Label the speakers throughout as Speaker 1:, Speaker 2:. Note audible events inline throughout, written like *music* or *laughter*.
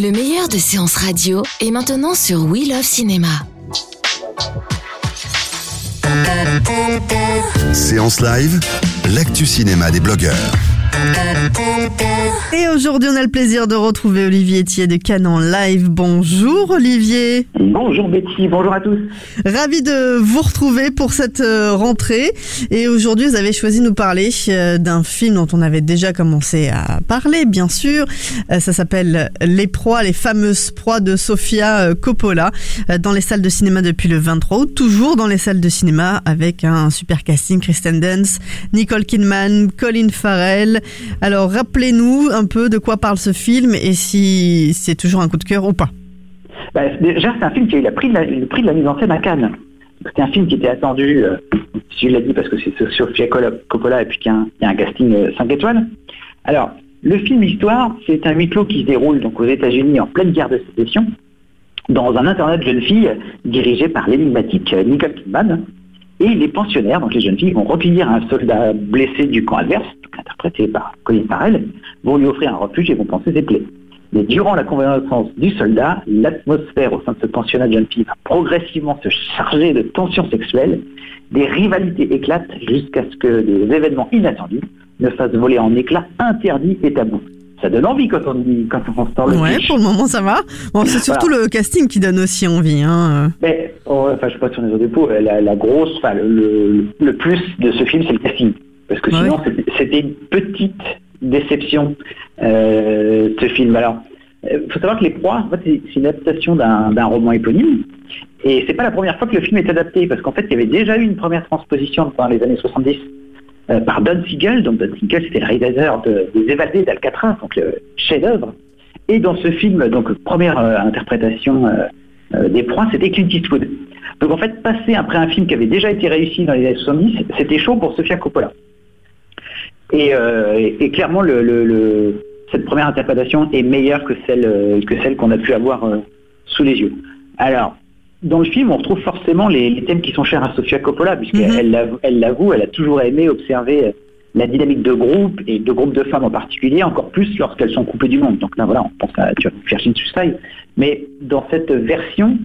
Speaker 1: Le meilleur de séances radio est maintenant sur We Love Cinéma.
Speaker 2: Séance live, l'actu cinéma des blogueurs.
Speaker 3: Et aujourd'hui, on a le plaisir de retrouver Olivier Thier de Canon Live. Bonjour Olivier.
Speaker 4: Bonjour Betty, bonjour à tous.
Speaker 3: Ravi de vous retrouver pour cette euh, rentrée. Et aujourd'hui, vous avez choisi de nous parler euh, d'un film dont on avait déjà commencé à parler, bien sûr. Euh, Ça s'appelle Les proies, les fameuses proies de Sofia Coppola, dans les salles de cinéma depuis le 23 août. Toujours dans les salles de cinéma avec un super casting, Kristen Dunst, Nicole Kidman, Colin Farrell. Alors, rappelez-nous un peu de quoi parle ce film et si c'est toujours un coup de cœur ou pas.
Speaker 4: Bah, déjà, c'est un film qui a eu le prix de la mise en scène à Cannes. C'était un film qui était attendu, euh, je l'ai dit parce que c'est Sofia Coppola et puis qu'il y a un, casting 5 étoiles. Alors, le film Histoire, c'est un huis clos qui se déroule donc aux États-Unis en pleine guerre de sécession, dans un internat de jeunes filles dirigé par l'énigmatique euh, Nicole Kidman. Et les pensionnaires, donc les jeunes filles, vont recueillir un soldat blessé du camp adverse, interprété par Colin Farrell, vont lui offrir un refuge et vont penser ses plaies. Mais durant la convalescence du soldat, l'atmosphère au sein de ce pensionnat de jeunes filles va progressivement se charger de tensions sexuelles. Des rivalités éclatent jusqu'à ce que des événements inattendus ne fassent voler en éclats interdits et tabous. Ça donne envie quand on dit, quand on se parle
Speaker 3: Ouais, pour le moment ça va. Bon, c'est surtout le casting qui donne aussi envie. Hein.
Speaker 4: Mais, oh, enfin, je sais pas si on est au dépôt, la, la grosse, enfin, le, le, le plus de ce film, c'est le casting. Parce que
Speaker 3: Ouais.
Speaker 4: sinon, c'était- une petite déception, euh, ce film. Alors, il faut savoir que Les Proies, en fait, c'est une adaptation d'un d'un roman éponyme. Et c'est pas la première fois que le film est adapté, parce qu'en fait, il y avait déjà eu une première transposition dans les années 70 euh, par Don Siegel. Donc, Don Siegel, c'était le réalisateur de, des Évadés d'Alcatraz, donc le chef-d'œuvre. Et dans ce film, donc première euh, interprétation euh, des proies, c'était Clint Eastwood. Donc en fait, passer après un film qui avait déjà été réussi dans les années 70, c'était chaud pour Sofia Coppola. Et, clairement, cette première interprétation est meilleure que celle, que celle qu'on a pu avoir sous les yeux. Alors, dans le film, on retrouve forcément les, les thèmes qui sont chers à Sofia Coppola, puisqu'elle
Speaker 3: Mhm.
Speaker 4: elle l'avoue- elle l'avoue, elle a toujours aimé observer euh, la dynamique de groupe, et de groupes de femmes en particulier, encore plus lorsqu'elles sont coupées du monde. Donc là, voilà, on pense à Virgin Suicide. Mais dans cette version,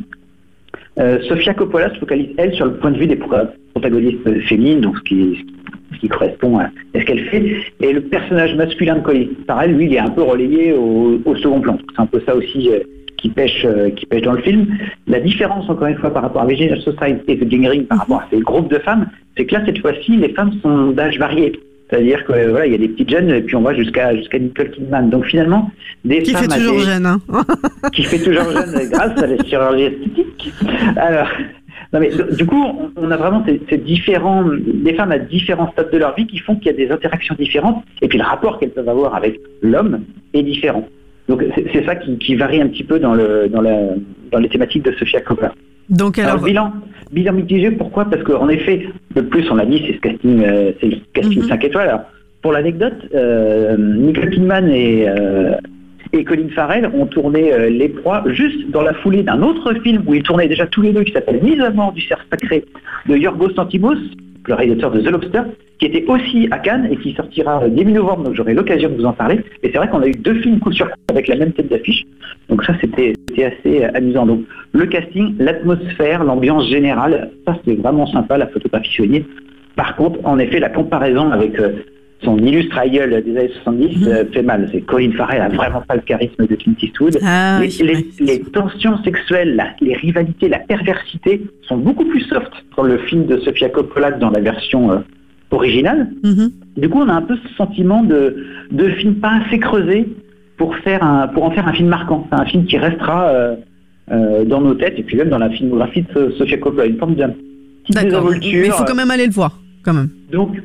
Speaker 4: euh, Sofia Coppola se focalise, elle, sur le point de vue des pro- protagonistes féminines, donc ce qui, ce qui correspond à à ce qu'elle fait. Et le personnage masculin de Colin Farrell, lui, il est un peu relayé au, au second plan. C'est un peu ça aussi euh, qui pêche, euh, qui pêche dans le film. La différence, encore une fois, par rapport à Virgin Suicide et The Ring, par rapport à ces groupes de femmes, c'est que là, cette fois-ci, les femmes sont d'âge varié. C'est-à-dire que euh, voilà, il y a des petites jeunes et puis on va jusqu'à jusqu'à Nicole Kidman. Donc finalement, des
Speaker 3: Qui
Speaker 4: femmes
Speaker 3: fait toujours jeune. Hein. *laughs*
Speaker 4: qui fait toujours jeune grâce à la chirurgie esthétique. Alors, non mais du coup, on- on a vraiment ces, ces différents, des femmes à différents stades de leur vie qui font qu'il y a des interactions différentes, et puis le rapport qu'elles peuvent avoir avec l'homme est différent. Donc c'est ça qui, qui varie un petit peu dans le dans la dans les thématiques de Sophia Coppola.
Speaker 3: Donc
Speaker 4: Alors,
Speaker 3: alors,
Speaker 4: bilan, bilan mitigé, pourquoi? Parce qu'en effet, le plus, on l'a dit, c'est ce casting, euh, c'est le casting
Speaker 3: Mhm.
Speaker 4: 5 étoiles. Alors, pour l'anecdote, euh, Nicole Kidman et, euh, et Colin Farrell ont tourné euh, Les Proies juste dans la foulée d'un autre film où ils tournaient déjà tous les deux, qui s'appelle Mise à mort du cerf sacré de Yorgos Lanthimos, le réalisateur de The Lobster, qui était aussi à Cannes et qui sortira euh, début novembre, donc j'aurai l'occasion de vous en parler. Et c'est vrai qu'on a eu deux films coup sur coup avec la même tête d'affiche. Donc ça, c'était assez euh, amusant. Donc le casting, l'atmosphère, l'ambiance générale, ça c'est vraiment sympa, la photographie soignée. Par contre, en effet, la comparaison avec euh, son illustre aïeul des années 70
Speaker 3: Mhm.
Speaker 4: euh, fait mal. C'est Colin Farrell a vraiment pas le charisme de Clint Eastwood.
Speaker 3: Ah,
Speaker 4: les, tensions sexuelles, la- les rivalités, la perversité sont beaucoup plus soft dans le film de Sofia Coppola que dans la version euh, originale.
Speaker 3: Mhm.
Speaker 4: Du coup, on a un peu ce sentiment de, de film pas assez creusé pour, faire un, pour en faire un film marquant. C'est un film qui restera euh, dans nos têtes et puis même dans la filmographie de So- Sofia Coppola. Une forme de petite.
Speaker 3: Mais il faut quand même aller le voir, quand même.
Speaker 4: Donc,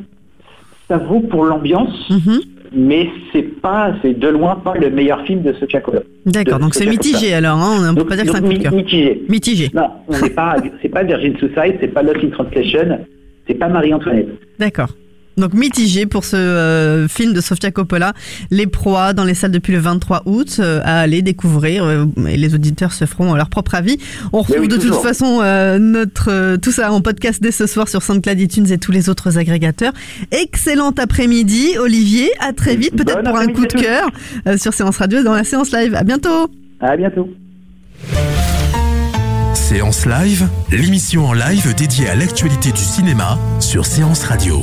Speaker 4: ça vaut pour l'ambiance,
Speaker 3: Mhm.
Speaker 4: mais c'est pas, c'est de loin pas le meilleur film de Sofia Coppola.
Speaker 3: D'accord. Donc c'est mitigé alors. Hein. On ne peut
Speaker 4: Donc-
Speaker 3: pas dire que c'est un
Speaker 4: mi- mitigé.
Speaker 3: Mitigé.
Speaker 4: Non, on n'est pas, *laughs* c'est pas Virgin Suicide, c'est pas Lost in Translation, c'est pas Marie-Antoinette.
Speaker 3: D'accord. Donc mitigé pour ce euh, film de Sofia Coppola, Les Proies, dans les salles depuis le 23 août, euh, à aller découvrir. euh, et les auditeurs se feront leur propre avis. On retrouve
Speaker 4: oui,
Speaker 3: de toute façon euh, notre euh, tout ça en podcast dès ce soir sur SoundCloud iTunes et tous les autres agrégateurs. Excellent après-midi, Olivier. À très vite, peut-être
Speaker 4: Bon
Speaker 3: pour un coup de cœur euh, sur Séance Radio et dans la séance live. À bientôt.
Speaker 4: À bientôt.
Speaker 5: Séance Live, l'émission en live dédiée à l'actualité du cinéma sur Séance Radio.